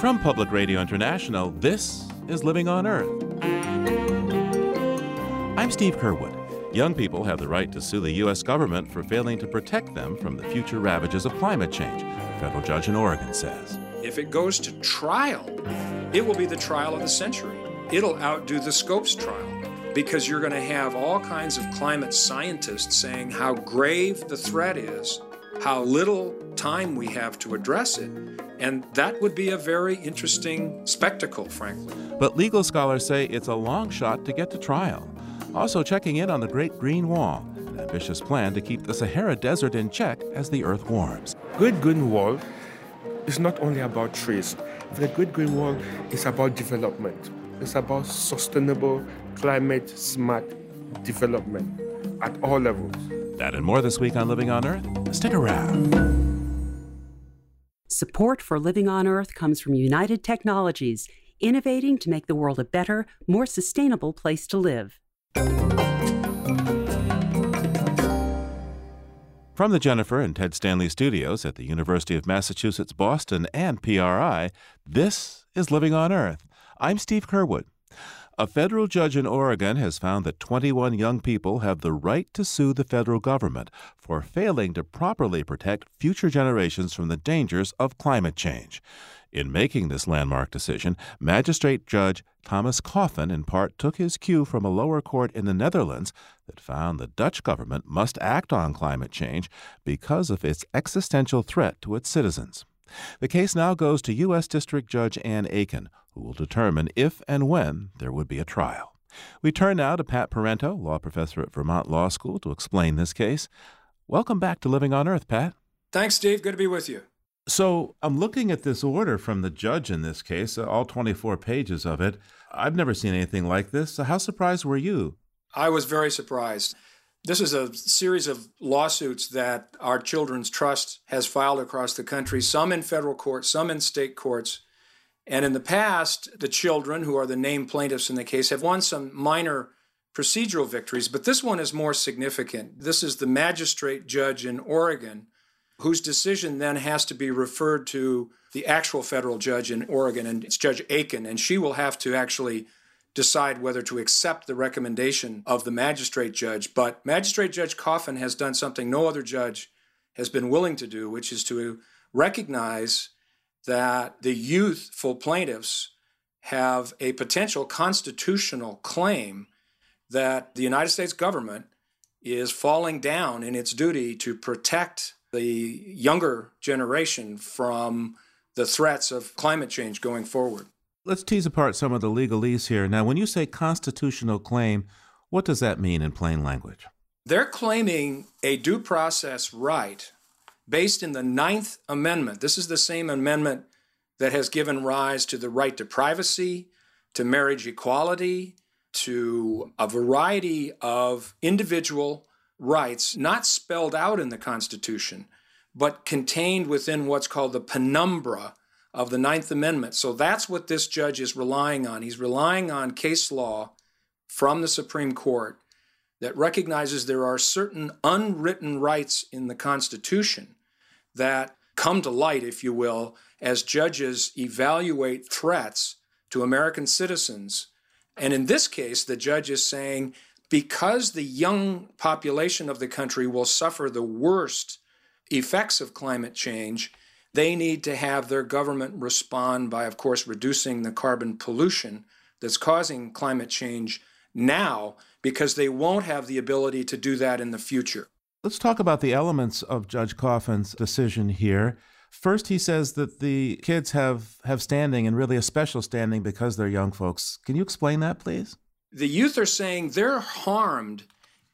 From Public Radio International, this is Living on Earth. I'm Steve Curwood. Young people have the right to sue the U.S. government for failing to protect them from the future ravages of climate change, a federal judge in Oregon says. If it goes to trial, it will be the trial of the century. It'll outdo the Scopes trial because you're going to have all kinds of climate scientists saying how grave the threat is, how little time we have to address it, and that would be a very interesting spectacle, frankly. But legal scholars say it's a long shot to get to trial. Also, checking in on the Great Green Wall, an ambitious plan to keep the Sahara Desert in check as the Earth warms. Great Green Wall is not only about trees, the Great Green Wall is about development. It's about sustainable, climate smart development at all levels. That and more this week on Living on Earth. Stick around. Support for Living on Earth comes from United Technologies, innovating to make the world a better, more sustainable place to live. From the Jennifer and Ted Stanley studios at the University of Massachusetts Boston and PRI, this is Living on Earth. I'm Steve Curwood. A federal judge in Oregon has found that 21 young people have the right to sue the federal government for failing to properly protect future generations from the dangers of climate change. In making this landmark decision, Magistrate Judge Thomas Coffin in part took his cue from a lower court in the Netherlands that found the Dutch government must act on climate change because of its existential threat to its citizens. The case now goes to U.S. District Judge Ann Aiken, who will determine if and when there would be a trial. We turn now to Pat Parenteau, law professor at Vermont Law School, to explain this case. Welcome back to Living on Earth, Pat. Thanks, Steve. Good to be with you. So I'm looking at this order from the judge in this case, uh, all 24 pages of it. I've never seen anything like this. So how surprised were you? I was very surprised. This is a series of lawsuits that our Children's Trust has filed across the country, some in federal court, some in state courts. And in the past, the children, who are the named plaintiffs in the case, have won some minor procedural victories, but this one is more significant. This is the magistrate judge in Oregon, whose decision then has to be referred to the actual federal judge in Oregon, and it's Judge Aiken, and she will have to actually decide whether to accept the recommendation of the magistrate judge. But Magistrate Judge Coffin has done something no other judge has been willing to do, which is to recognize that the youthful plaintiffs have a potential constitutional claim that the United States government is falling down in its duty to protect the younger generation from the threats of climate change going forward. Let's tease apart some of the legalese here. Now, when you say constitutional claim, what does that mean in plain language? They're claiming a due process right based in the Ninth Amendment. This is the same amendment that has given rise to the right to privacy, to marriage equality, to a variety of individual rights not spelled out in the Constitution, but contained within what's called the penumbra of the Ninth Amendment. So that's what this judge is relying on. He's relying on case law from the Supreme Court that recognizes there are certain unwritten rights in the Constitution that come to light, if you will, as judges evaluate threats to American citizens. And in this case, the judge is saying because the young population of the country will suffer the worst effects of climate change, they need to have their government respond by, of course, reducing the carbon pollution that's causing climate change now because they won't have the ability to do that in the future. Let's talk about the elements of Judge Coffin's decision here. First, he says that the kids have, have standing and really a special standing because they're young folks. Can you explain that, please? The youth are saying they're harmed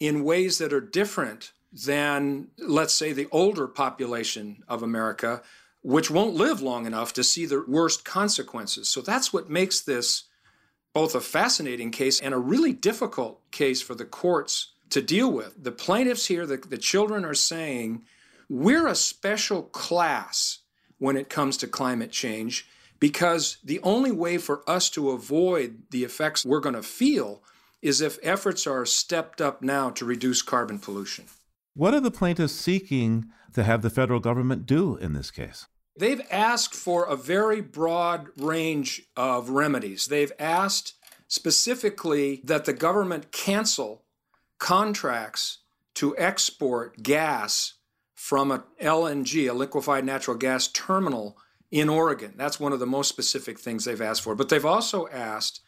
in ways that are different than, let's say, the older population of America which won't live long enough to see the worst consequences. So that's what makes this both a fascinating case and a really difficult case for the courts to deal with. The plaintiffs here, the, the children are saying, we're a special class when it comes to climate change because the only way for us to avoid the effects we're going to feel is if efforts are stepped up now to reduce carbon pollution. What are the plaintiffs seeking to have the federal government do in this case? They've asked for a very broad range of remedies. They've asked specifically that the government cancel contracts to export gas from a LNG, a liquefied natural gas terminal in Oregon. That's one of the most specific things they've asked for. But they've also asked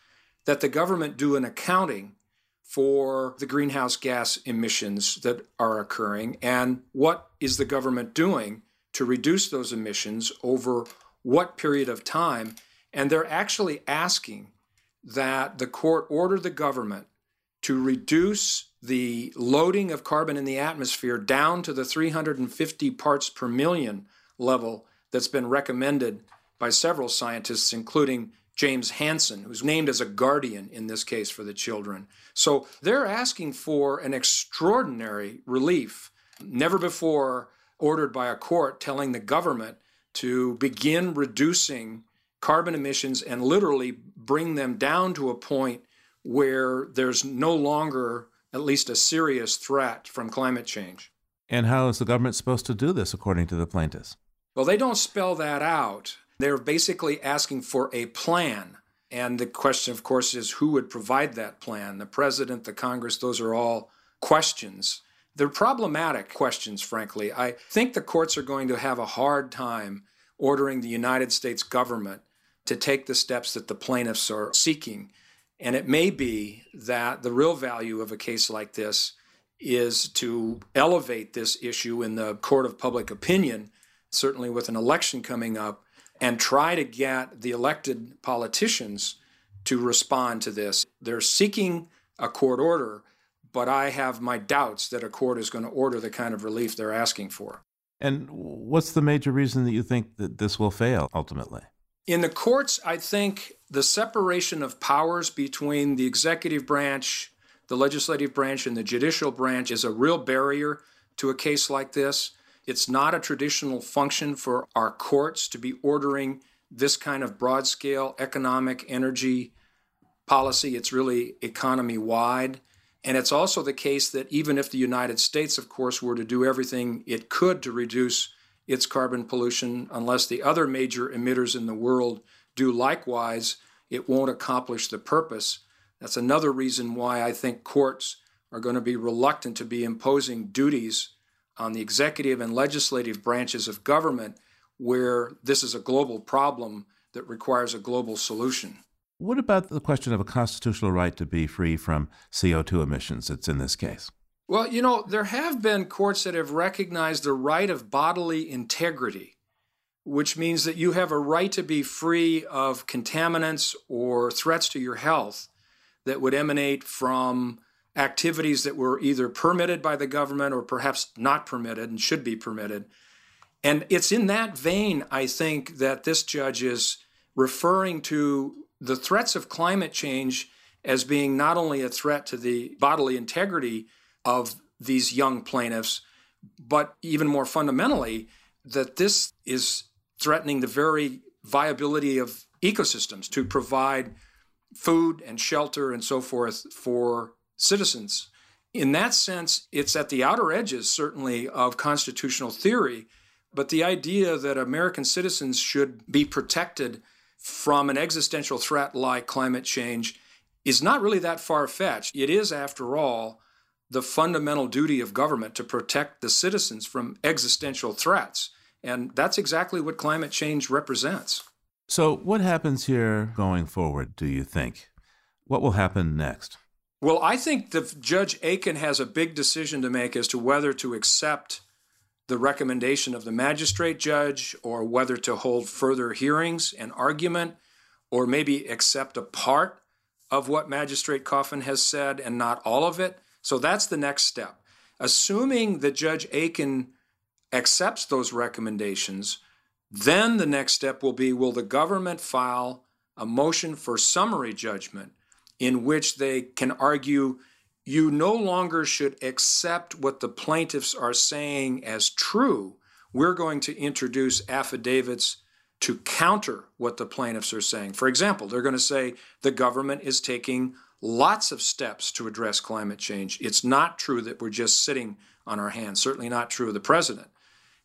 that the government do an accounting for the greenhouse gas emissions that are occurring and what is the government doing to reduce those emissions over what period of time. And they're actually asking that the court order the government to reduce the loading of carbon in the atmosphere down to the 350 parts per million level that's been recommended by several scientists, including James Hansen, who's named as a guardian in this case for the children. So they're asking for an extraordinary relief, never before ordered by a court telling the government to begin reducing carbon emissions and literally bring them down to a point where there's no longer at least a serious threat from climate change. And how is the government supposed to do this, according to the plaintiffs? Well, they don't spell that out. They're basically asking for a plan. And the question, of course, is who would provide that plan? The president, the Congress, those are all questions. They're problematic questions, frankly. I think the courts are going to have a hard time ordering the United States government to take the steps that the plaintiffs are seeking. And it may be that the real value of a case like this is to elevate this issue in the court of public opinion, certainly with an election coming up, and try to get the elected politicians to respond to this. They're seeking a court order but I have my doubts that a court is going to order the kind of relief they're asking for. And what's the major reason that you think that this will fail ultimately? In the courts, I think the separation of powers between the executive branch, the legislative branch, and the judicial branch is a real barrier to a case like this. It's not a traditional function for our courts to be ordering this kind of broad scale economic energy policy. It's really economy wide. And it's also the case that even if the United States, of course, were to do everything it could to reduce its carbon pollution, unless the other major emitters in the world do likewise, it won't accomplish the purpose. That's another reason why I think courts are going to be reluctant to be imposing duties on the executive and legislative branches of government where this is a global problem that requires a global solution. What about the question of a constitutional right to be free from CO2 emissions that's in this case? Well, you know, there have been courts that have recognized the right of bodily integrity, which means that you have a right to be free of contaminants or threats to your health that would emanate from activities that were either permitted by the government or perhaps not permitted and should be permitted. And it's in that vein, I think, that this judge is referring to the threats of climate change as being not only a threat to the bodily integrity of these young plaintiffs, but even more fundamentally, that this is threatening the very viability of ecosystems to provide food and shelter and so forth for citizens. In that sense, it's at the outer edges, certainly, of constitutional theory, but the idea that American citizens should be protected from an existential threat like climate change is not really that far fetched. It is, after all, the fundamental duty of government to protect the citizens from existential threats. And that's exactly what climate change represents. So, what happens here going forward, do you think? What will happen next? Well, I think the Judge Aiken has a big decision to make as to whether to accept the recommendation of the magistrate judge or whether to hold further hearings and argument or maybe accept a part of what Magistrate Coffin has said and not all of it. So that's the next step. Assuming that Judge Aiken accepts those recommendations, then the next step will be will the government file a motion for summary judgment in which they can argue you no longer should accept what the plaintiffs are saying as true. We're going to introduce affidavits to counter what the plaintiffs are saying. For example, they're going to say the government is taking lots of steps to address climate change. It's not true that we're just sitting on our hands, certainly not true of the president.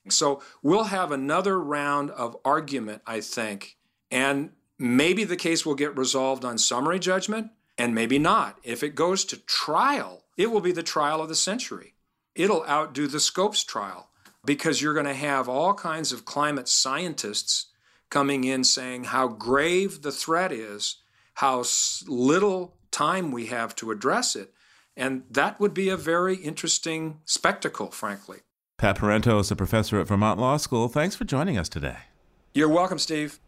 So we'll have another round of argument, I think, and maybe the case will get resolved on summary judgment and maybe not. If it goes to trial, it will be the trial of the century. It'll outdo the Scopes trial because you're going to have all kinds of climate scientists coming in saying how grave the threat is, how little time we have to address it. And that would be a very interesting spectacle, frankly. Pat Parenteau is a professor at Vermont Law School. Thanks for joining us today. You're welcome, Steve.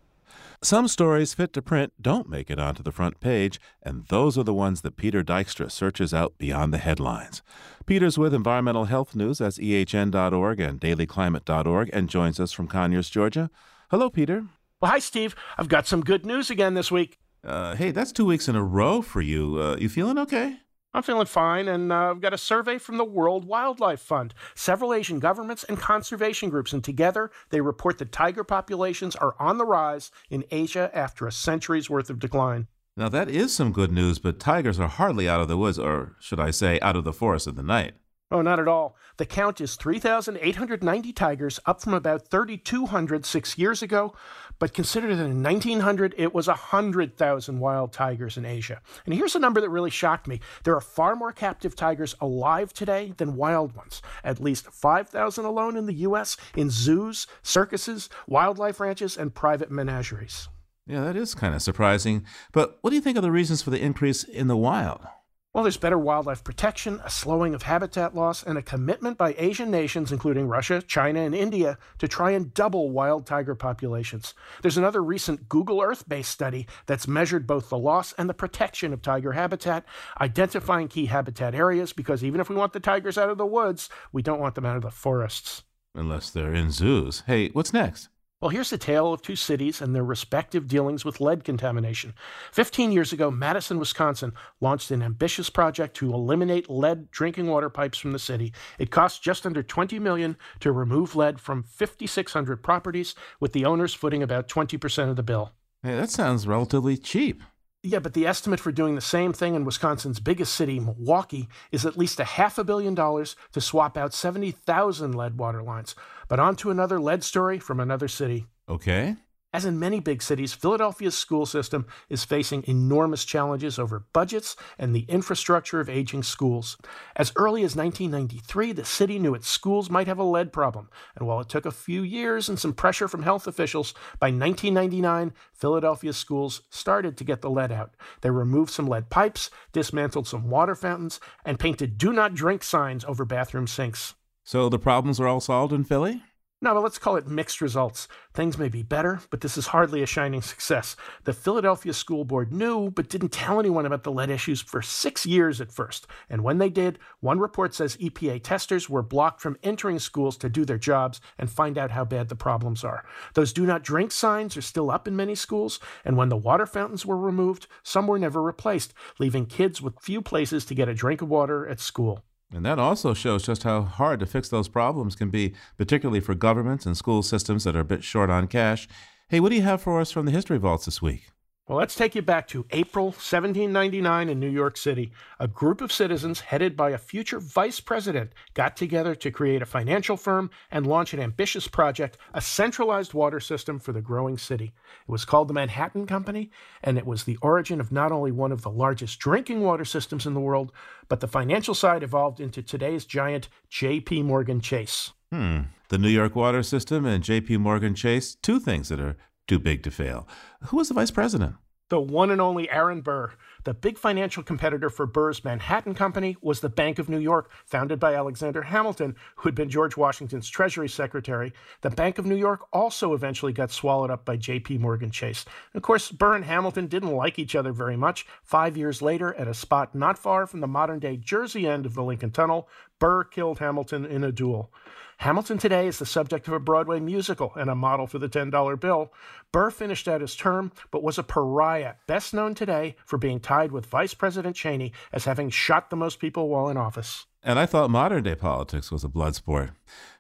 Some stories fit to print don't make it onto the front page, and those are the ones that Peter Dykstra searches out beyond the headlines. Peter's with Environmental Health News at ehn.org and dailyclimate.org and joins us from Conyers, Georgia. Hello, Peter. Well, hi, Steve. I've got some good news again this week. Uh, hey, that's two weeks in a row for you. Uh, you feeling okay? I'm feeling fine, and uh, I've got a survey from the World Wildlife Fund, several Asian governments, and conservation groups, and together they report that tiger populations are on the rise in Asia after a century's worth of decline. Now, that is some good news, but tigers are hardly out of the woods, or should I say, out of the forest in the night. Oh, not at all. The count is 3,890 tigers, up from about 3,200 six years ago. But consider that in 1900, it was 100,000 wild tigers in Asia. And here's a number that really shocked me there are far more captive tigers alive today than wild ones. At least 5,000 alone in the U.S., in zoos, circuses, wildlife ranches, and private menageries. Yeah, that is kind of surprising. But what do you think of the reasons for the increase in the wild? Well, there's better wildlife protection, a slowing of habitat loss, and a commitment by Asian nations, including Russia, China, and India, to try and double wild tiger populations. There's another recent Google Earth based study that's measured both the loss and the protection of tiger habitat, identifying key habitat areas, because even if we want the tigers out of the woods, we don't want them out of the forests. Unless they're in zoos. Hey, what's next? Well, here's the tale of two cities and their respective dealings with lead contamination. Fifteen years ago, Madison, Wisconsin launched an ambitious project to eliminate lead drinking water pipes from the city. It cost just under 20 million to remove lead from 5,600 properties, with the owners footing about 20% of the bill. Hey, that sounds relatively cheap. Yeah, but the estimate for doing the same thing in Wisconsin's biggest city, Milwaukee, is at least a half a billion dollars to swap out 70,000 lead water lines. But on to another lead story from another city. Okay. As in many big cities, Philadelphia's school system is facing enormous challenges over budgets and the infrastructure of aging schools. As early as 1993, the city knew its schools might have a lead problem, and while it took a few years and some pressure from health officials, by 1999, Philadelphia's schools started to get the lead out. They removed some lead pipes, dismantled some water fountains, and painted do not drink signs over bathroom sinks. So the problems are all solved in Philly? No, but let's call it mixed results. Things may be better, but this is hardly a shining success. The Philadelphia School Board knew, but didn't tell anyone about the lead issues for six years at first. And when they did, one report says EPA testers were blocked from entering schools to do their jobs and find out how bad the problems are. Those do not drink signs are still up in many schools, and when the water fountains were removed, some were never replaced, leaving kids with few places to get a drink of water at school. And that also shows just how hard to fix those problems can be, particularly for governments and school systems that are a bit short on cash. Hey, what do you have for us from the History Vaults this week? Well, let's take you back to April 1799 in New York City. A group of citizens, headed by a future vice president, got together to create a financial firm and launch an ambitious project a centralized water system for the growing city. It was called the Manhattan Company, and it was the origin of not only one of the largest drinking water systems in the world, but the financial side evolved into today's giant J.P. Morgan Chase. Hmm. The New York water system and J.P. Morgan Chase, two things that are too big to fail. Who was the vice president? The one and only Aaron Burr. The big financial competitor for Burr's Manhattan Company was the Bank of New York, founded by Alexander Hamilton, who had been George Washington's Treasury Secretary. The Bank of New York also eventually got swallowed up by J.P. Morgan Chase. Of course, Burr and Hamilton didn't like each other very much. Five years later, at a spot not far from the modern day Jersey end of the Lincoln Tunnel, Burr killed Hamilton in a duel. Hamilton today is the subject of a Broadway musical and a model for the $10 bill. Burr finished out his term, but was a pariah, best known today for being tied with Vice President Cheney as having shot the most people while in office. And I thought modern day politics was a blood sport.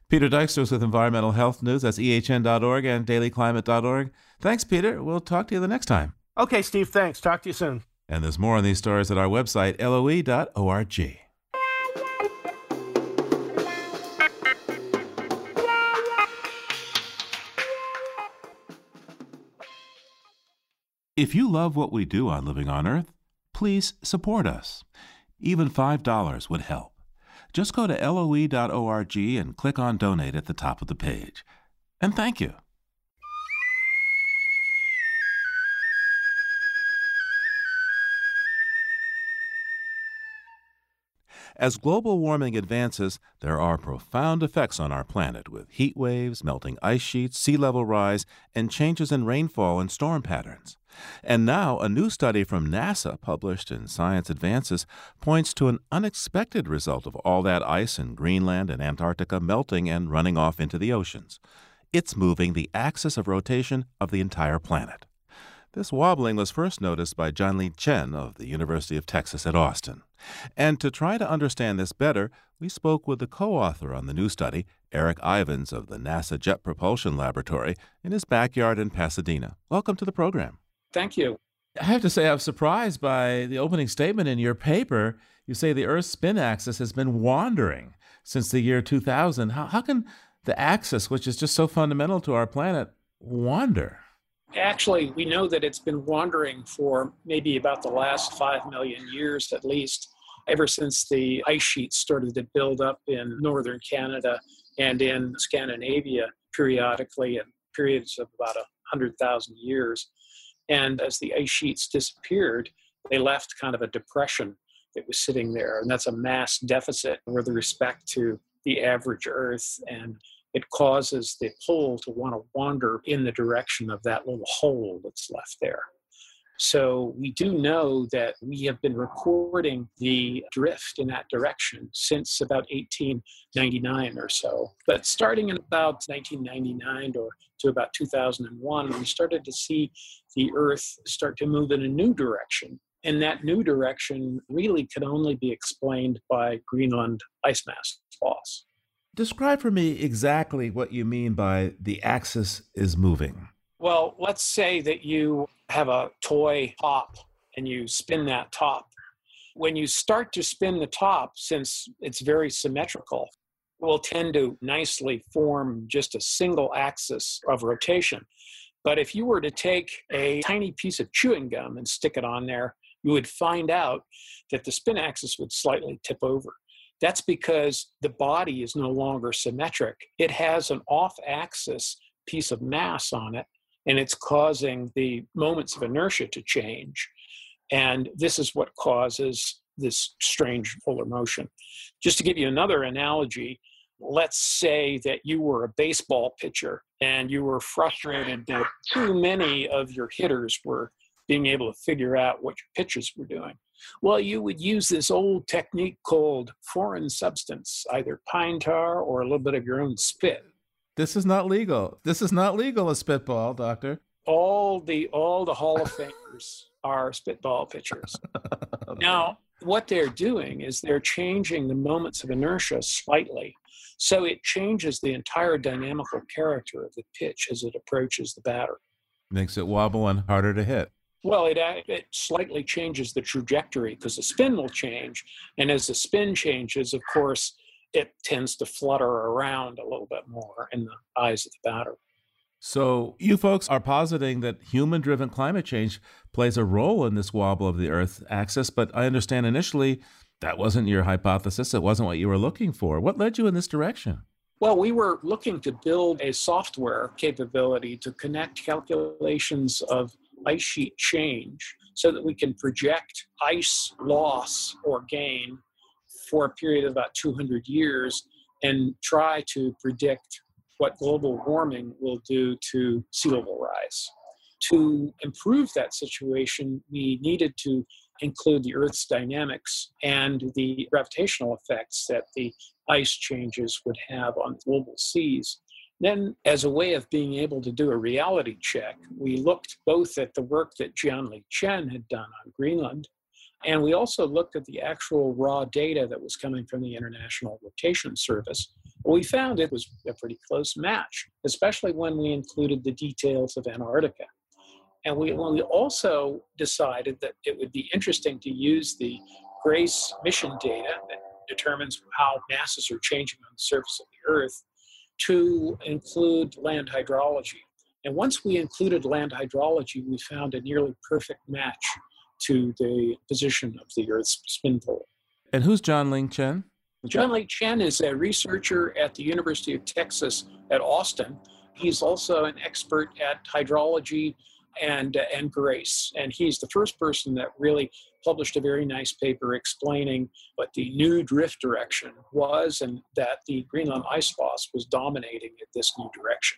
Peter Dykstra is with Environmental Health News. That's ehn.org and dailyclimate.org. Thanks, Peter. We'll talk to you the next time. Okay, Steve, thanks. Talk to you soon. And there's more on these stories at our website, loe.org. If you love what we do on Living on Earth, please support us. Even $5 would help. Just go to loe.org and click on Donate at the top of the page. And thank you. As global warming advances, there are profound effects on our planet with heat waves, melting ice sheets, sea level rise, and changes in rainfall and storm patterns. And now, a new study from NASA, published in Science Advances, points to an unexpected result of all that ice in Greenland and Antarctica melting and running off into the oceans. It's moving the axis of rotation of the entire planet. This wobbling was first noticed by Jianli Chen of the University of Texas at Austin. And to try to understand this better, we spoke with the co author on the new study, Eric Ivins of the NASA Jet Propulsion Laboratory, in his backyard in Pasadena. Welcome to the program. Thank you. I have to say, I'm surprised by the opening statement in your paper. You say the Earth's spin axis has been wandering since the year 2000. How, how can the axis, which is just so fundamental to our planet, wander? Actually, we know that it's been wandering for maybe about the last 5 million years at least, ever since the ice sheets started to build up in northern Canada and in Scandinavia periodically in periods of about 100,000 years. And as the ice sheets disappeared, they left kind of a depression that was sitting there. And that's a mass deficit with respect to the average Earth. And it causes the pole to want to wander in the direction of that little hole that's left there. So we do know that we have been recording the drift in that direction since about 1899 or so. But starting in about 1999 or to about 2001, we started to see the Earth start to move in a new direction. And that new direction really could only be explained by Greenland ice mass loss. Describe for me exactly what you mean by the axis is moving. Well, let's say that you have a toy top and you spin that top. When you start to spin the top, since it's very symmetrical, it will tend to nicely form just a single axis of rotation. But if you were to take a tiny piece of chewing gum and stick it on there, you would find out that the spin axis would slightly tip over. That's because the body is no longer symmetric. It has an off axis piece of mass on it and it's causing the moments of inertia to change. And this is what causes this strange polar motion. Just to give you another analogy, let's say that you were a baseball pitcher and you were frustrated that too many of your hitters were being able to figure out what your pitches were doing. Well, you would use this old technique called foreign substance, either pine tar or a little bit of your own spit. This is not legal. This is not legal, a spitball, doctor. All the all the Hall of Famers are spitball pitchers. now, what they're doing is they're changing the moments of inertia slightly. So it changes the entire dynamical character of the pitch as it approaches the batter. Makes it wobble and harder to hit. Well, it, uh, it slightly changes the trajectory because the spin will change. And as the spin changes, of course, it tends to flutter around a little bit more in the eyes of the batter. So, you folks are positing that human driven climate change plays a role in this wobble of the Earth axis, but I understand initially that wasn't your hypothesis. It wasn't what you were looking for. What led you in this direction? Well, we were looking to build a software capability to connect calculations of ice sheet change so that we can project ice loss or gain for a period of about 200 years and try to predict what global warming will do to sea level rise. To improve that situation, we needed to include the Earth's dynamics and the gravitational effects that the ice changes would have on global seas. Then, as a way of being able to do a reality check, we looked both at the work that Jianli Chen had done on Greenland and we also looked at the actual raw data that was coming from the International Rotation Service. We found it was a pretty close match, especially when we included the details of Antarctica. And we, we also decided that it would be interesting to use the GRACE mission data that determines how masses are changing on the surface of the Earth to include land hydrology And once we included land hydrology, we found a nearly perfect match to the position of the Earth's spin pole. And who's Jianli Chen? John Ling Chen is a researcher at the University of Texas at Austin. He's also an expert at hydrology and, uh, and GRACE. And he's the first person that really published a very nice paper explaining what the new drift direction was and that the Greenland ice boss was dominating at this new direction.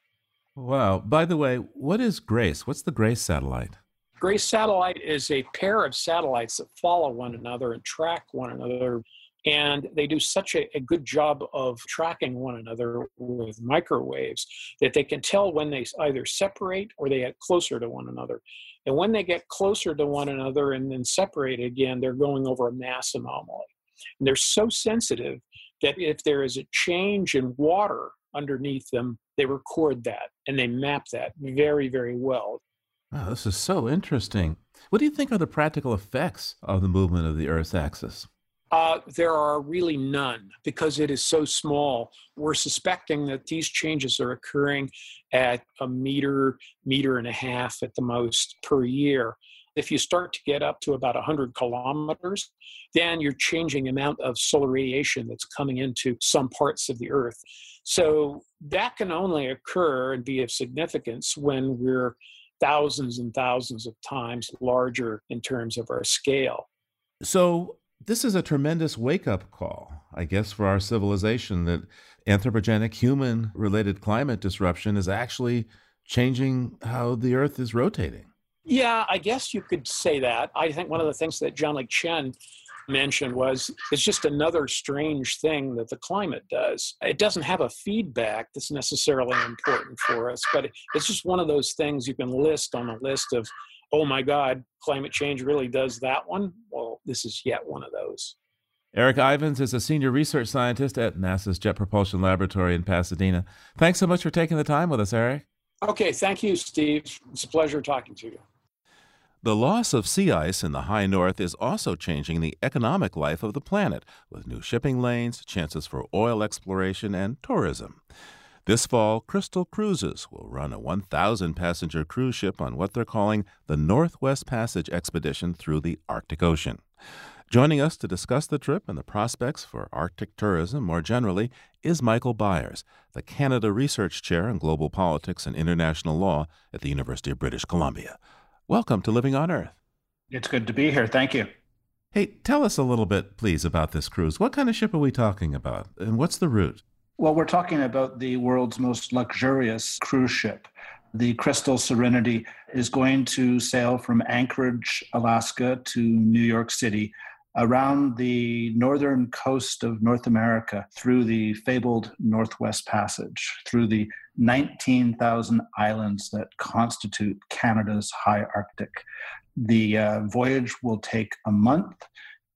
Wow. By the way, what is GRACE? What's the GRACE satellite? GRACE satellite is a pair of satellites that follow one another and track one another. And they do such a, a, good job of tracking one another with microwaves that they can tell when they either separate or they get closer to one another. And when they get closer to one another and then separate again, they're going over a mass anomaly. And they're so sensitive that if there is a change in water underneath them, they record that and they map that very, very well. Wow, this is so interesting. What do you think are the practical effects of the movement of the Earth's axis? Uh, there are really none because it is so small. We're suspecting that these changes are occurring at a meter, meter and a half at the most per year. If you start to get up to about 100 kilometers, then you're changing the amount of solar radiation that's coming into some parts of the Earth. So that can only occur and be of significance when we're thousands and thousands of times larger in terms of our scale. So, this is a tremendous wake up call, I guess, for our civilization that anthropogenic human related climate disruption is actually changing how the Earth is rotating. Yeah, I guess you could say that. I think one of the things that Jianli Chen mentioned was it's just another strange thing that the climate does. It doesn't have a feedback that's necessarily important for us, but it's just one of those things you can list on a list of, oh my God, climate change really does that one. Well, this is yet one of those. Eric Ivins is a senior research scientist at NASA's Jet Propulsion Laboratory in Pasadena. Thanks so much for taking the time with us, Eric. Okay, thank you, Steve. It's a pleasure talking to you. The loss of sea ice in the high north is also changing the economic life of the planet, with new shipping lanes, chances for oil exploration, and tourism. This fall, Crystal Cruises will run a 1,000 passenger cruise ship on what they're calling the Northwest Passage expedition through the Arctic Ocean. Joining us to discuss the trip and the prospects for Arctic tourism more generally is Michael Byers, the Canada Research Chair in Global Politics and International Law at the University of British Columbia. Welcome to Living on Earth. It's good to be here. Thank you. Hey, tell us a little bit, please, about this cruise. What kind of ship are we talking about, and what's the route? Well, we're talking about the world's most luxurious cruise ship. The Crystal Serenity is going to sail from Anchorage, Alaska to New York City around the northern coast of North America through the fabled Northwest Passage, through the 19,000 islands that constitute Canada's high Arctic. The uh, voyage will take a month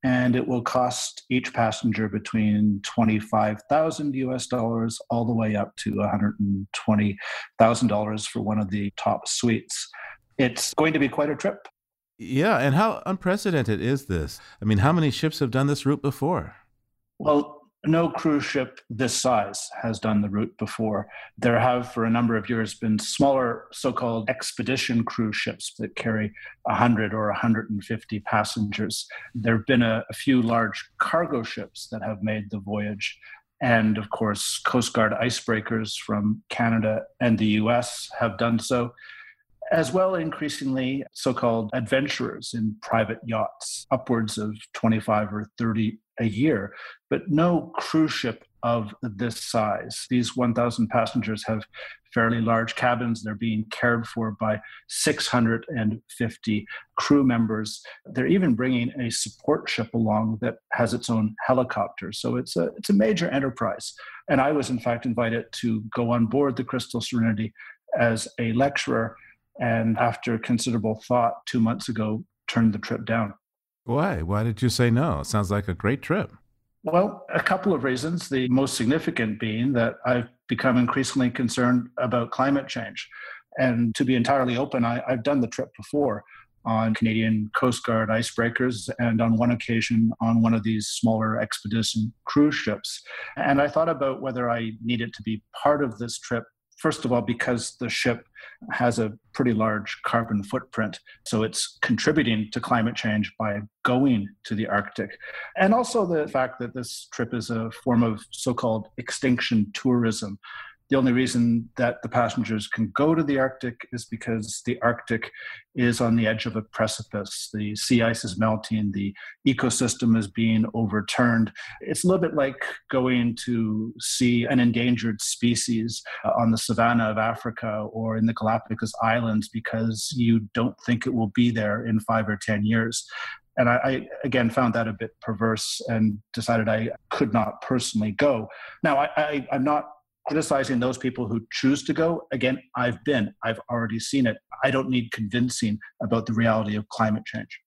and it will cost each passenger between 25,000 US dollars all the way up to $120,000 for one of the top suites. It's going to be quite a trip. Yeah, and how unprecedented is this? I mean, how many ships have done this route before? Well, no cruise ship this size has done the route before. There have, for a number of years, been smaller so called expedition cruise ships that carry 100 or 150 passengers. There have been a, a, few large cargo ships that have made the voyage. And of course, Coast Guard icebreakers from Canada and the US have done so as well increasingly so-called adventurers in private yachts upwards of 25 or 30 a year but no cruise ship of this size. These 1000 passengers have fairly large cabins. They're being cared for by 650 crew members. They're even bringing a support ship along that has its own helicopter. So it's a it's a major enterprise. And i was in fact invited to go on board the crystal serenity as a lecturer and after considerable thought two months ago turned the trip down. Why? Why did you say no? It sounds like a great trip. Well a couple of reasons the most significant being that i've become increasingly concerned about climate change. And to be entirely open I, i've done the trip before on Canadian Coast Guard icebreakers and on one occasion on one of these smaller expedition cruise ships. And I thought about whether I needed to be part of this trip First of all, because the ship has a pretty large carbon footprint. So it's contributing to climate change by going to the Arctic. And also the fact that this trip is a form of so called extinction tourism. The only reason that the passengers can go to the Arctic is because the Arctic is on the edge of a precipice. The sea ice is melting, the ecosystem is being overturned. It's a little bit like going to see an endangered species uh, on the savannah of Africa or in the Galapagos Islands because you don't think it will be there in five or 10 years and I, I, again found that a bit perverse and decided I could not personally go. Now I, am not criticizing those people who choose to go. Again, I've been, I've already seen it. I don't need convincing about the reality of climate change.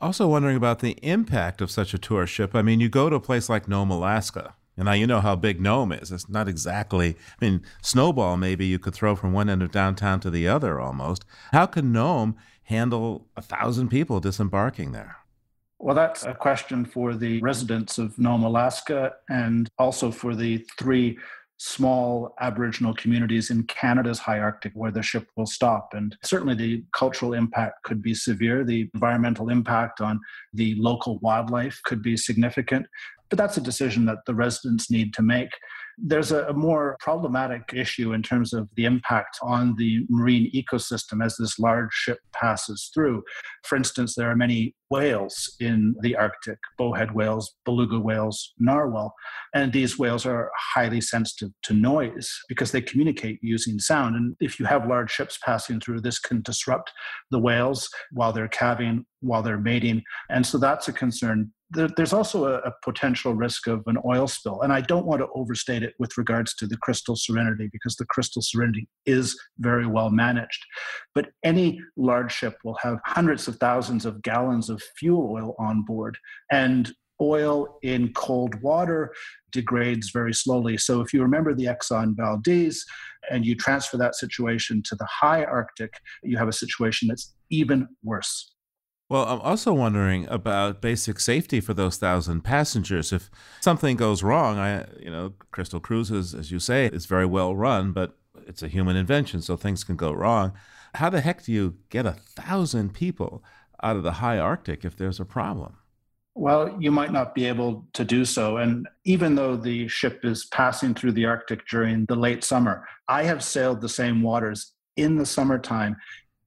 Also, wondering about the impact of such a tour ship. I mean, you go to a place like Nome, Alaska, and now you know how big Nome is. It's not exactly, I mean, Snowball maybe you could throw from one end of downtown to the other almost. How can Nome handle a thousand people disembarking there? Well, that's a question for the residents of Nome, Alaska, and also for the three small Aboriginal communities in Canada's high Arctic where the ship will stop. And certainly the cultural impact could be severe. The environmental impact on the local wildlife could be significant. But that's a decision that the residents need to make. There's a, more problematic issue in terms of the impact on the marine ecosystem as this large ship passes through. For instance, there are many whales in the Arctic bowhead whales, beluga whales, narwhal. And these whales are highly sensitive to noise because they communicate using sound. And if you have large ships passing through, this can disrupt the whales while they're calving, while they're mating. And so that's a concern there's also a, potential risk of an oil spill. And I don't want to overstate it with regards to the Crystal Serenity because the Crystal Serenity is very well managed. But any large ship will have hundreds of thousands of gallons of fuel oil on board. And oil in cold water degrades very slowly. So if you remember the Exxon Valdez and you transfer that situation to the high Arctic, you have a situation that's even worse. Well, I'm also wondering about basic safety for those thousand passengers. If something goes wrong, I, you know, Crystal Cruises, as you say, is very well run, but it's a human invention, so things can go wrong. How the heck do you get a thousand people out of the high Arctic if there's a problem? Well, you might not be able to do so. And even though the ship is passing through the Arctic during the late summer, I have sailed the same waters in the summertime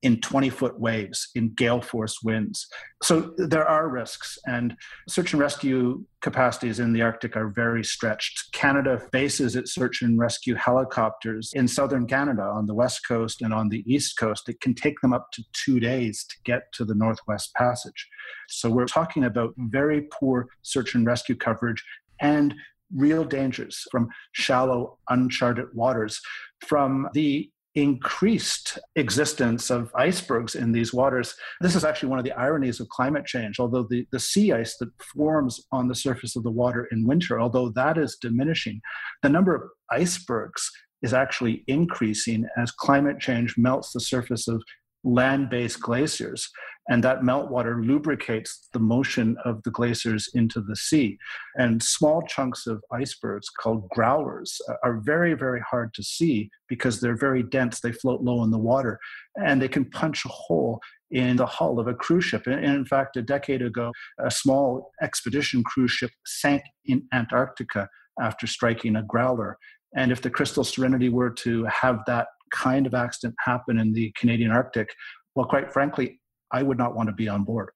in 20 foot waves, in gale force winds. So there are risks, and search and rescue capacities in the Arctic are very stretched. Canada bases its search and rescue helicopters in southern Canada on the west coast and on the east coast. It can take them up to two days to get to the Northwest Passage. So we're talking about very poor search and rescue coverage and real dangers from shallow, uncharted waters, from the increased existence of icebergs in these waters. This is actually one of the ironies of climate change. Although the, the sea ice that forms on the surface of the water in winter, although that is diminishing, the number of icebergs is actually increasing as climate change melts the surface of land based glaciers and that meltwater lubricates the motion of the glaciers into the sea. And small chunks of icebergs called growlers uh, are very, very hard to see because they're very dense. They float low in the water and they can punch a hole in the hull of a cruise ship. And in fact, a decade ago, a small expedition cruise ship sank in Antarctica after striking a growler. And if the Crystal Serenity were to have that kind of accident happen in the Canadian Arctic, well, quite frankly, I would not want to be on board.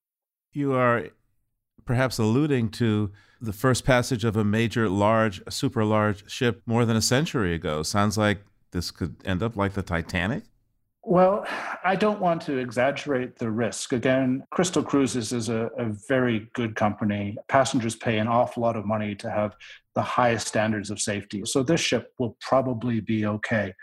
You are perhaps alluding to the first passage of a major, large, super large ship more than a century ago. Sounds like this could end up like the Titanic. Well, I don't want to exaggerate the risk. Again, Crystal Cruises is a, a, very good company. Passengers pay an awful lot of money to have the highest standards of safety. So this ship will probably be okay.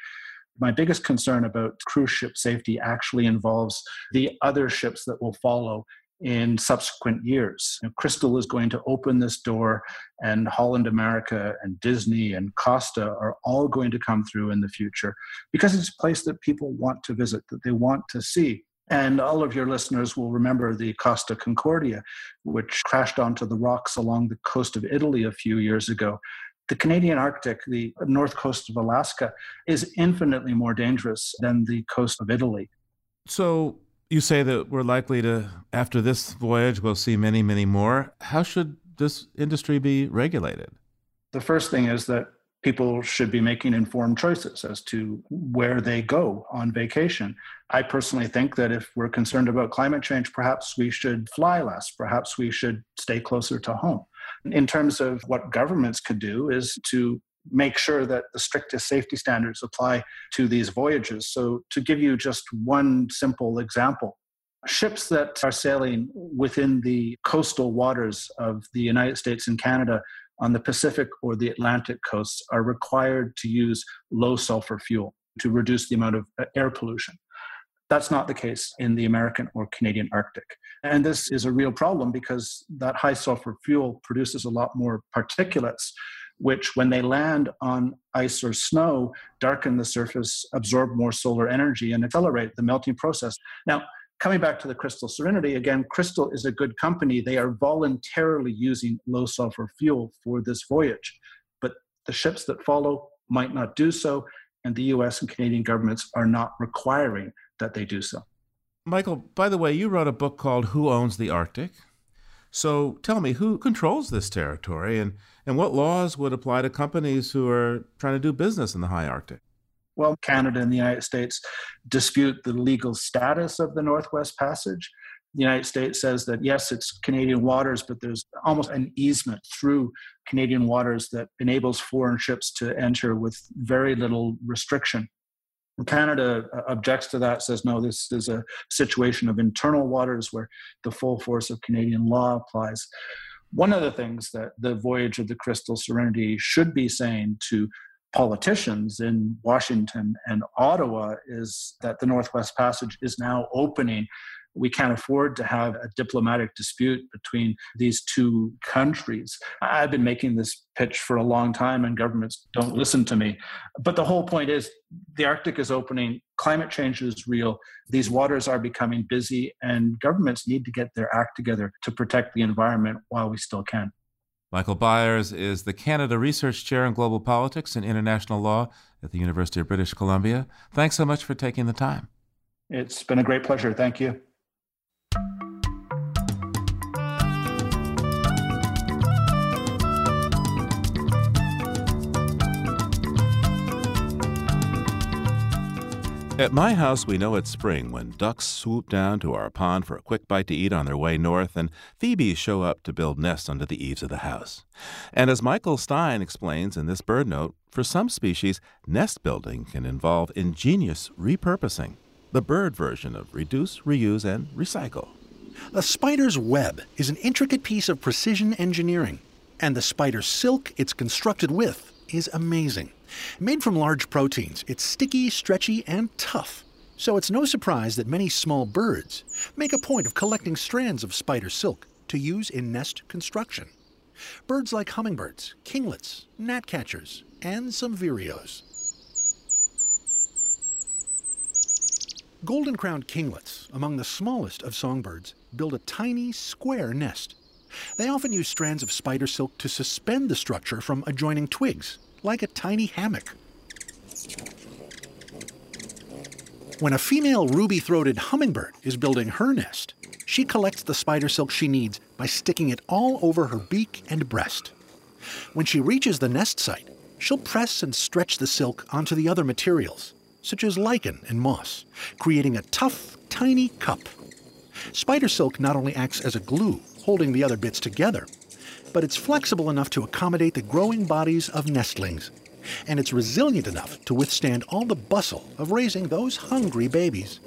My biggest concern about cruise ship safety actually involves the other ships that will follow in subsequent years. You know, Crystal is going to open this door, and Holland America and Disney and Costa are all going to come through in the future because it's a place that people want to visit, that they want to see. And all of your listeners will remember the Costa Concordia, which crashed onto the rocks along the coast of Italy a few years ago The Canadian Arctic, the north coast of Alaska, is infinitely more dangerous than the coast of Italy. So you say that we're likely to, after this voyage, we'll see many, many more. How should this industry be regulated? The first thing is that people should be making informed choices as to where they go on vacation. I personally think that if we're concerned about climate change, perhaps we should fly less, perhaps we should stay closer to home. In terms of what governments could do, is to make sure that the strictest safety standards apply to these voyages. So, to give you just one simple example, ships that are sailing within the coastal waters of the United States and Canada on the Pacific or the Atlantic coasts are required to use low sulfur fuel to reduce the amount of air pollution. That's not the case in the American or Canadian Arctic. And this is a real problem because that high sulfur fuel produces a lot more particulates, which, when they land on ice or snow, darken the surface, absorb more solar energy, and accelerate the melting process. Now, coming back to the Crystal Serenity, again, Crystal is a good company. They are voluntarily using low sulfur fuel for this voyage. But the ships that follow might not do so, and the US and Canadian governments are not requiring that they do so. Michael, by the way, you wrote a book called Who Owns the Arctic? So tell me, who controls this territory and, and what laws would apply to companies who are trying to do business in the high Arctic? well, Canada and the United States dispute the legal status of the Northwest Passage. The United States says that yes, it's Canadian waters, but there's almost an easement through Canadian waters that enables foreign ships to enter with very little restriction. Canada uh, objects to that, says no, this is a situation of internal waters where the full force of Canadian law applies. One of the things that the voyage of the Crystal Serenity should be saying to politicians in Washington and Ottawa is that the Northwest Passage is now opening. We can't afford to have a diplomatic dispute between these two countries. I've been making this pitch for a long time, and governments don't listen to me. But the whole point is the Arctic is opening, climate change is real, these waters are becoming busy, and governments need to get their act together to protect the environment while we still can. Michael Byers is the Canada Research Chair in Global Politics and International Law at the University of British Columbia. Thanks so much for taking the time. It's been a great pleasure. Thank you. At my house, we know it's spring when ducks swoop down to our pond for a quick bite to eat on their way north, and phoebes show up to build nests under the eaves of the house. And as Michael Stein explains in this BirdNote, for some species, nest building can involve ingenious repurposing, the bird version of reduce, reuse, and recycle. The spider's web is an intricate piece of precision engineering, and the spider's silk it's constructed with is amazing. Made from large proteins, it's sticky, stretchy, and tough. So it's no surprise that many small birds make a point of collecting strands of spider silk to use in nest construction. Birds like hummingbirds, kinglets, gnatcatchers, and some vireos. Golden crowned kinglets, among the smallest of songbirds, build a tiny, square nest. They often use strands of spider silk to suspend the structure from adjoining twigs like a tiny hammock. When a female ruby throated hummingbird is building her nest, she collects the spider silk she needs by sticking it all over her beak and breast. When she reaches the nest site, she'll press and stretch the silk onto the other materials, such as lichen and moss, creating a tough, tiny cup. Spider silk not only acts as a glue, holding the other bits together, but it's flexible enough to accommodate the growing bodies of nestlings. And it's resilient enough to withstand all the bustle of raising those hungry babies.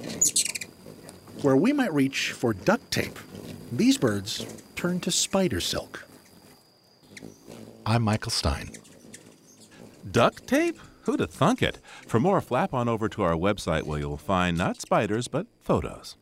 Where we might reach for duct tape, these birds turn to spider silk. I'm Michael Stein. Duct tape? Who'd have thunk it? For more, flap on over to our website where you'll find not spiders, but photos.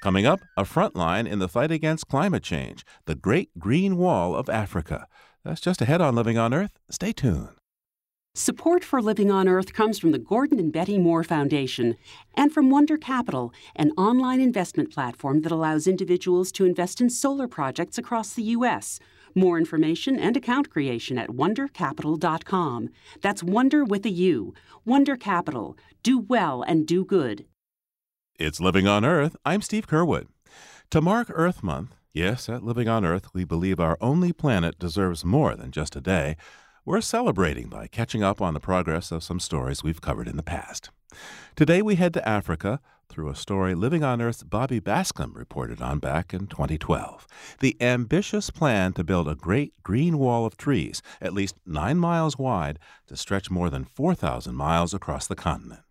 Coming up, a front line in the fight against climate change, the Great Green Wall of Africa. That's just ahead on Living on Earth. Stay tuned. Support for Living on Earth comes from the Gordon and Betty Moore Foundation and from Wonder Capital, an online investment platform that allows individuals to invest in solar projects across the U.S. More information and account creation at wondercapital.com. That's Wonder with a U. Wonder Capital. Do well and do good. It's Living on Earth. I'm Steve Curwood. To mark Earth Month, yes, at Living on Earth, we believe our only planet deserves more than just a day. We're celebrating by catching up on the progress of some stories we've covered in the past. Today we head to Africa through a story Living on Earth's Bobby Bascom reported on back in 2012. The ambitious plan to build a great green wall of trees, at least nine miles wide, to stretch more than 4,000 miles across the continent.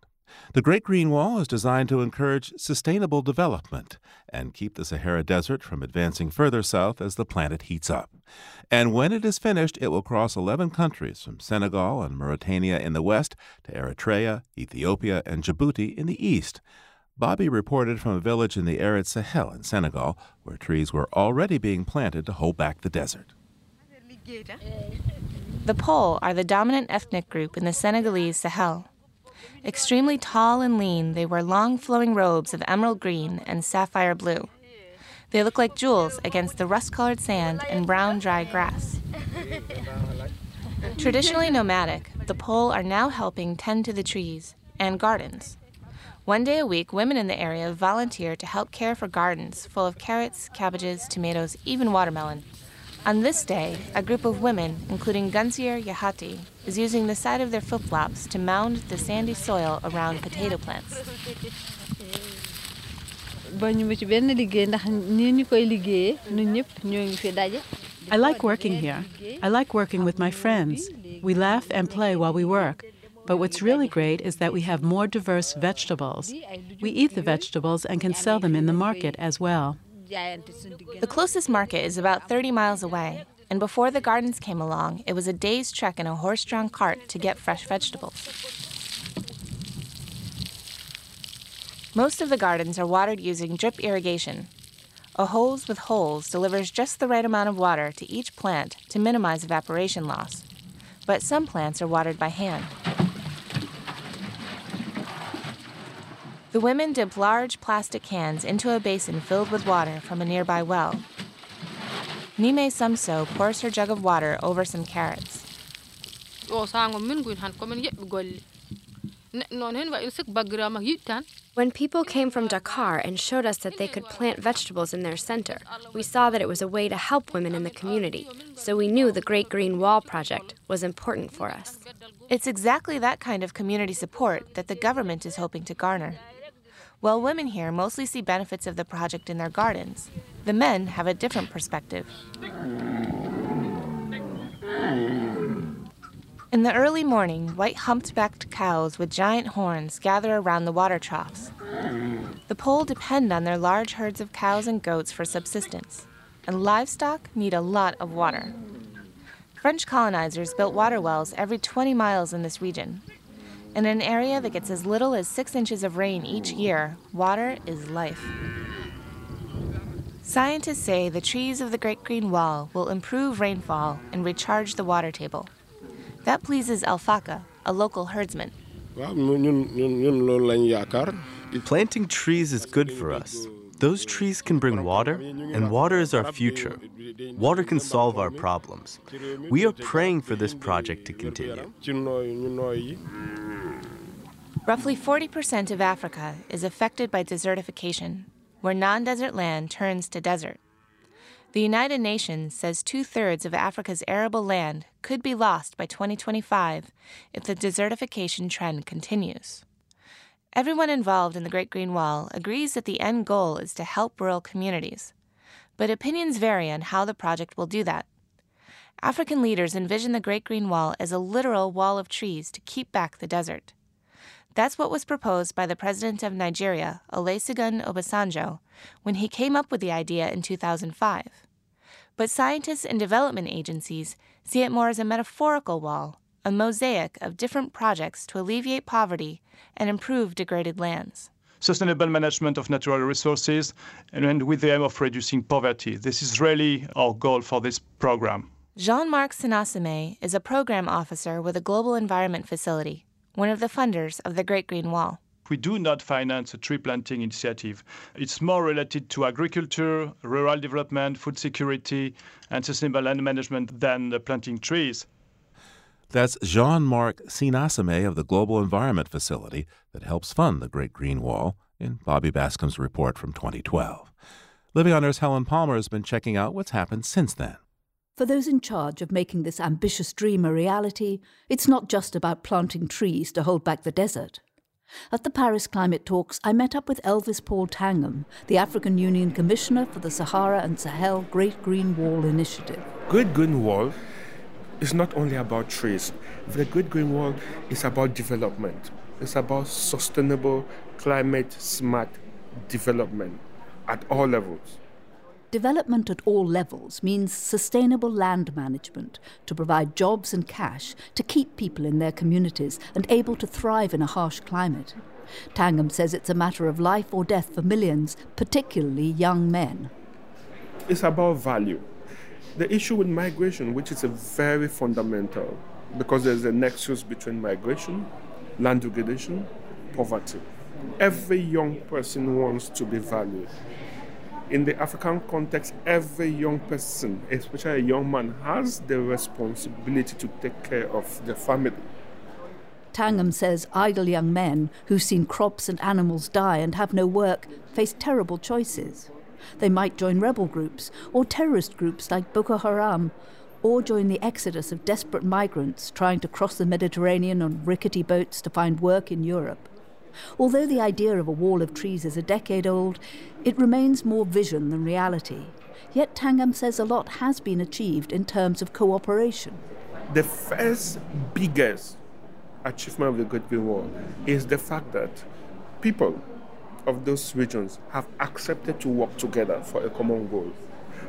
The Great Green Wall is designed to encourage sustainable development and keep the Sahara Desert from advancing further south as the planet heats up. And when it is finished, it will cross 11 countries from Senegal and Mauritania in the west to Eritrea, Ethiopia, and Djibouti in the east. Bobby reported from a village in the arid Sahel in Senegal where trees were already being planted to hold back the desert. The Peul are the dominant ethnic group in the Senegalese Sahel. Extremely tall and lean, they wear long flowing robes of emerald green and sapphire blue. They look like jewels against the rust colored sand and brown dry grass. Traditionally nomadic, the Peul are now helping tend to the trees and gardens. One day a week, women in the area volunteer to help care for gardens full of carrots, cabbages, tomatoes, even watermelon. On this day, a group of women, including Gunsier Yahati, is using the side of their flip flops to mound the sandy soil around potato plants. I like working here. I like working with my friends. We laugh and play while we work. But what's really great is that we have more diverse vegetables. We eat the vegetables and can sell them in the market as well. The closest market is about 30 miles away, and before the gardens came along, it was a day's trek in a horse drawn cart to get fresh vegetables. Most of the gardens are watered using drip irrigation. A hose with holes delivers just the right amount of water to each plant to minimize evaporation loss. But some plants are watered by hand. The women dip large plastic cans into a basin filled with water from a nearby well. Nime Sumso pours her jug of water over some carrots. When people came from Dakar and showed us that they could plant vegetables in their center, we saw that it was a way to help women in the community, so we knew the Great Green Wall project was important for us. It's exactly that kind of community support that the government is hoping to garner. While women here mostly see benefits of the project in their gardens, the men have a different perspective. In the early morning, white humped backed cows with giant horns gather around the water troughs. The Peul depend on their large herds of cows and goats for subsistence, and livestock need a lot of water. French colonizers built water wells every 20 miles in this region, in an area that gets as little as six inches of rain each year, water is life. Scientists say the trees of the Great Green Wall will improve rainfall and recharge the water table. That pleases Alfaka, a local herdsman. Planting trees is good for us. Those trees can bring water, and water is our future. Water can solve our problems. We are praying for this project to continue. Roughly 40% of Africa is affected by desertification, where non desert land turns to desert. The United Nations says two thirds of Africa's arable land could be lost by 2025 if the desertification trend continues. Everyone involved in the Great Green Wall agrees that the end goal is to help rural communities, but opinions vary on how the project will do that. African leaders envision the Great Green Wall as a literal wall of trees to keep back the desert. That's what was proposed by the president of Nigeria, Olusegun Obasanjo, when he came up with the idea in 2005. But scientists and development agencies see it more as a metaphorical wall, a mosaic of different projects to alleviate poverty and improve degraded lands. Sustainable management of natural resources and with the aim of reducing poverty. This is really our goal for this program. Jean Marc Sinnassamy is a program officer with a global environment facility, one of the funders of the Great Green Wall. We do not finance a tree planting initiative. It's more related to agriculture, rural development, food security, and sustainable land management than planting trees. That's Jean Marc Sinnassamy of the Global Environment Facility that helps fund the Great Green Wall in Bobby Bascom's report from 2012. Living on Earth's Helen Palmer has been checking out what's happened since then. For those in charge of making this ambitious dream a reality, it's not just about planting trees to hold back the desert. At the Paris Climate Talks, I met up with Elvis Paul Tangham, the African Union Commissioner for the Sahara and Sahel Great Green Wall Initiative. Great Green Wall is not only about trees. The Great Green Wall is about development. It's about sustainable, climate smart development at all levels. Development at all levels means sustainable land management to provide jobs and cash to keep people in their communities and able to thrive in a harsh climate. Tangham says it's a matter of life or death for millions, particularly young men. It's about value. The issue with migration, which is a very fundamental, because there's a nexus between migration, land degradation, poverty. Every young person wants to be valued in the African context, every young person, especially a young man, has the responsibility to take care of the family. Tangham says idle young men who've seen crops and animals die and have no work face terrible choices. They might join rebel groups or terrorist groups like Boko Haram, or join the exodus of desperate migrants trying to cross the Mediterranean on rickety boats to find work in Europe. Although the idea of a wall of trees is a decade old, it remains more vision than reality. Yet Tangham says a lot has been achieved in terms of cooperation. The first biggest achievement of the Great Green Wall is the fact that people of those regions have accepted to work together for a common goal.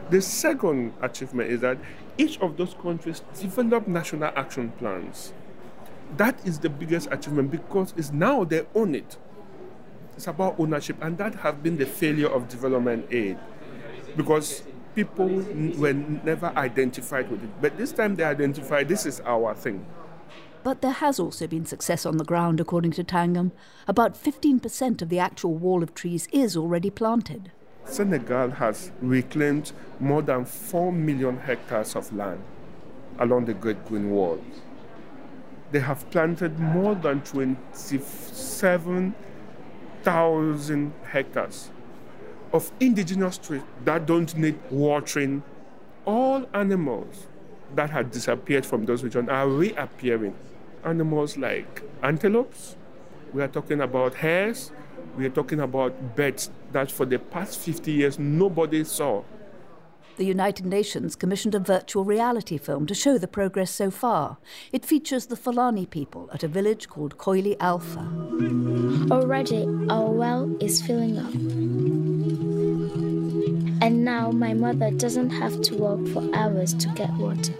The second achievement is that each of those countries developed national action plans that is the biggest achievement because it's now they own it. It's about ownership, and that has been the failure of development aid because people were never identified with it. But this time they identified this is our thing. But there has also been success on the ground, according to Tangham. About 15% of the actual wall of trees is already planted. Senegal has reclaimed more than 4 million hectares of land along the Great Green Wall they have planted more than 27,000 hectares of indigenous trees that don't need watering. All animals that had disappeared from those regions are reappearing. Animals like antelopes, we are talking about hares, we are talking about birds that for the past 50 years nobody saw the United Nations commissioned a virtual reality film to show the progress so far. It features the Fulani people at a village called Koyli Alpha. Already, our well is filling up. And now my mother doesn't have to walk for hours to get water.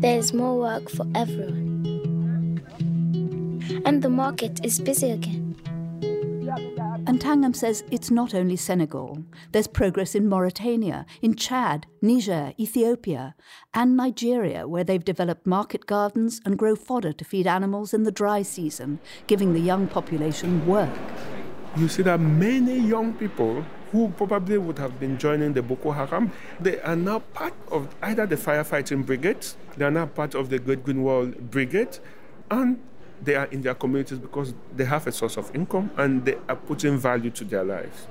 There's more work for everyone. And the market is busy again. And Tangham says it's not only Senegal. There's progress in Mauritania, in Chad, Niger, Ethiopia, and Nigeria, where they've developed market gardens and grow fodder to feed animals in the dry season, giving the young population work. You see that many young people who probably would have been joining the Boko Haram, they are now part of either the firefighting brigade, they are now part of the Great Green Wall Brigade, and they are in their communities because they have a source of income and they are putting value to their lives.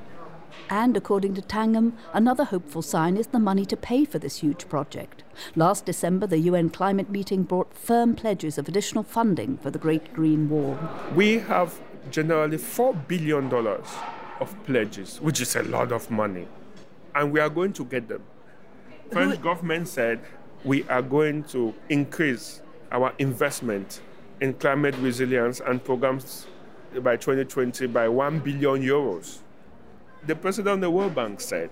And according to Tangham, another hopeful sign is the money to pay for this huge project. Last December, the UN climate meeting brought firm pledges of additional funding for the Great Green Wall. We have generally $4 billion of pledges, which is a lot of money. And we are going to get them. French government said we are going to increase our investment in climate resilience and programs by 2020 by 1 billion euros. The president of the World Bank said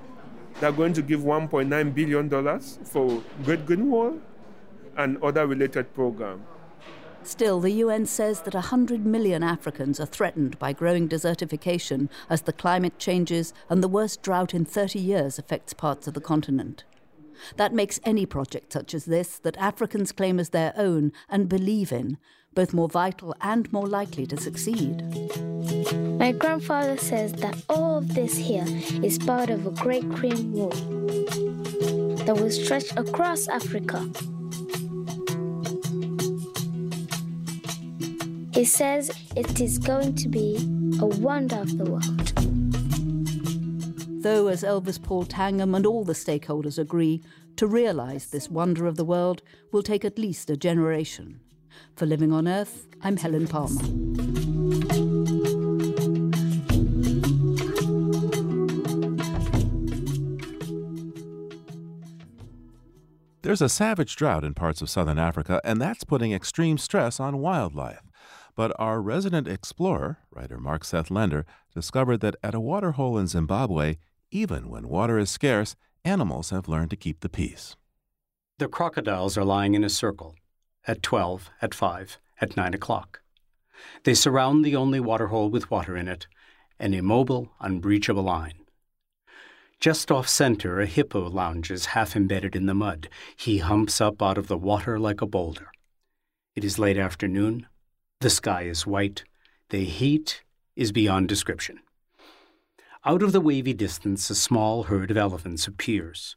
they're going to give 1.9 billion dollars for Great Green Wall and other related programs. Still, the UN says that 100 million Africans are threatened by growing desertification as the climate changes and the worst drought in 30 years affects parts of the continent. That makes any project such as this, that Africans claim as their own and believe in, both more vital and more likely to succeed. My grandfather says that all of this here is part of a great green wall that will stretch across Africa. He says it is going to be a wonder of the world. Though, as Elvis Paul Tangham and all the stakeholders agree, to realise this wonder of the world will take at least a generation. For Living on Earth, I'm Helen Palmer. There's a savage drought in parts of southern Africa, and that's putting extreme stress on wildlife. But our resident explorer, writer Mark Seth Lender, discovered that at a waterhole in Zimbabwe, even when water is scarce, animals have learned to keep the peace. The crocodiles are lying in a circle at 12, at 5, at 9 o'clock. They surround the only waterhole with water in it, an immobile, unbreachable line. Just off center, a hippo lounges half embedded in the mud. He humps up out of the water like a boulder. It is late afternoon. The sky is white. The heat is beyond description. Out of the wavy distance, a small herd of elephants appears.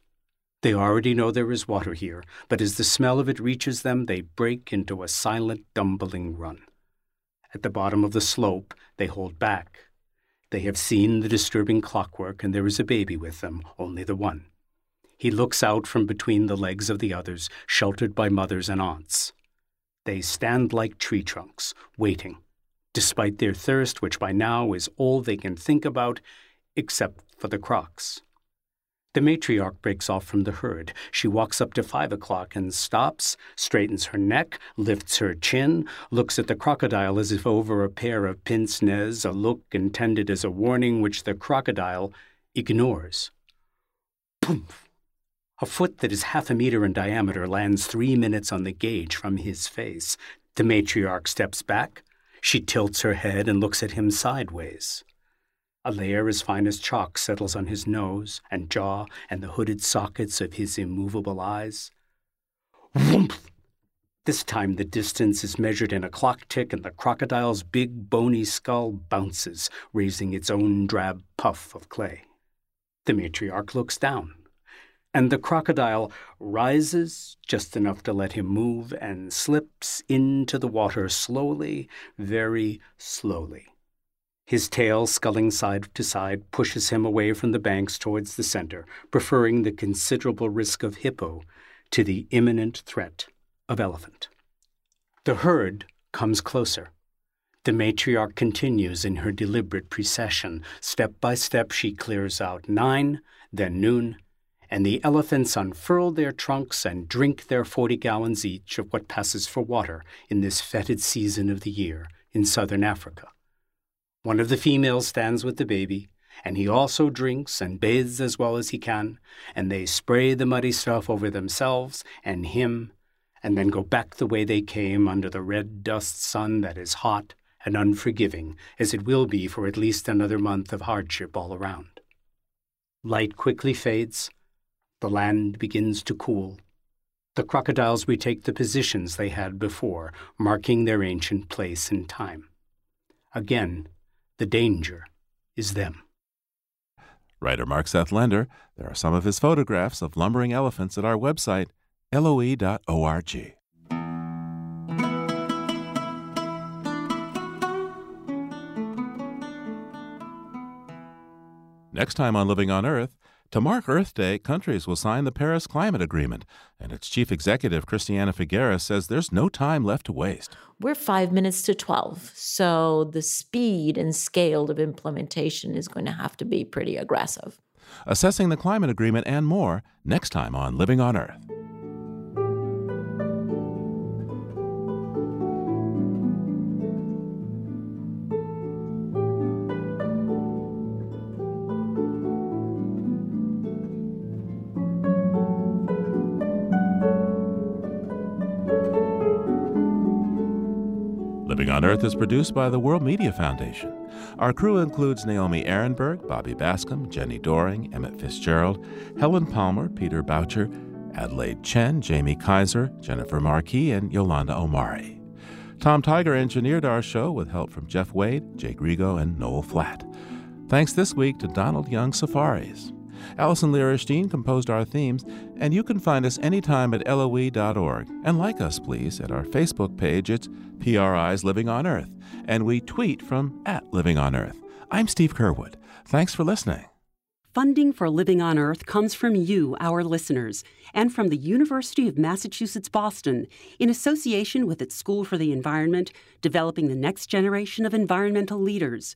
They already know there is water here, but as the smell of it reaches them, they break into a silent, dumbling run. At the bottom of the slope, they hold back. They have seen the disturbing clockwork, and there is a baby with them, only the one. He looks out from between the legs of the others, sheltered by mothers and aunts. They stand like tree trunks, waiting, despite their thirst, which by now is all they can think about, except for the crocs. The matriarch breaks off from the herd. She walks up to five o'clock and stops, straightens her neck, lifts her chin, looks at the crocodile as if over a pair of pince nez, a look intended as a warning which the crocodile ignores. Poof! A foot that is half a meter in diameter lands three minutes on the gauge from his face. The matriarch steps back. She tilts her head and looks at him sideways. A layer as fine as chalk settles on his nose and jaw and the hooded sockets of his immovable eyes. Whoomph! This time the distance is measured in a clock tick, and the crocodile's big bony skull bounces, raising its own drab puff of clay. The matriarch looks down, and the crocodile rises just enough to let him move and slips into the water slowly, very slowly. His tail, sculling side to side, pushes him away from the banks towards the center, preferring the considerable risk of hippo to the imminent threat of elephant. The herd comes closer. The matriarch continues in her deliberate precession. Step by step, she clears out nine, then noon, and the elephants unfurl their trunks and drink their forty gallons each of what passes for water in this fetid season of the year in southern Africa. One of the females stands with the baby, and he also drinks and bathes as well as he can, and they spray the muddy stuff over themselves and him, and then go back the way they came under the red dust sun that is hot and unforgiving, as it will be for at least another month of hardship all around. Light quickly fades, the land begins to cool. The crocodiles retake the positions they had before, marking their ancient place in time. Again, the danger is them. Writer Mark Seth Lender, there are some of his photographs of lumbering elephants at our website, loe.org. Next time on Living on Earth, to mark Earth Day, countries will sign the Paris Climate Agreement, and its chief executive, Christiana Figueres, says there's no time left to waste. We're five minutes to 12, so the speed and scale of implementation is going to have to be pretty aggressive. Assessing the climate agreement and more next time on Living on Earth. Living on Earth is produced by the World Media Foundation. Our crew includes Naomi Arenberg, Bobby Bascom, Jenni Doering, Emmett Fitzgerald, Helen Palmer, Peter Boucher, Adelaide Chen, Jamie Kaiser, Jennifer Marquis, and Yolanda Omari. Tom Tiger engineered our show with help from Jeff Wade, Jake Rigo, and Noel Flatt. Thanks this week to Donald Young Safaris. Allison Lirish Dean composed our themes, and you can find us anytime at loe.org. And like us, please, at our Facebook page. It's PRI's Living on Earth, and we tweet from at Living on Earth. I'm Steve Curwood. Thanks for listening. Funding for Living on Earth comes from you, our listeners, and from the University of Massachusetts Boston, in association with its School for the Environment, developing the next generation of environmental leaders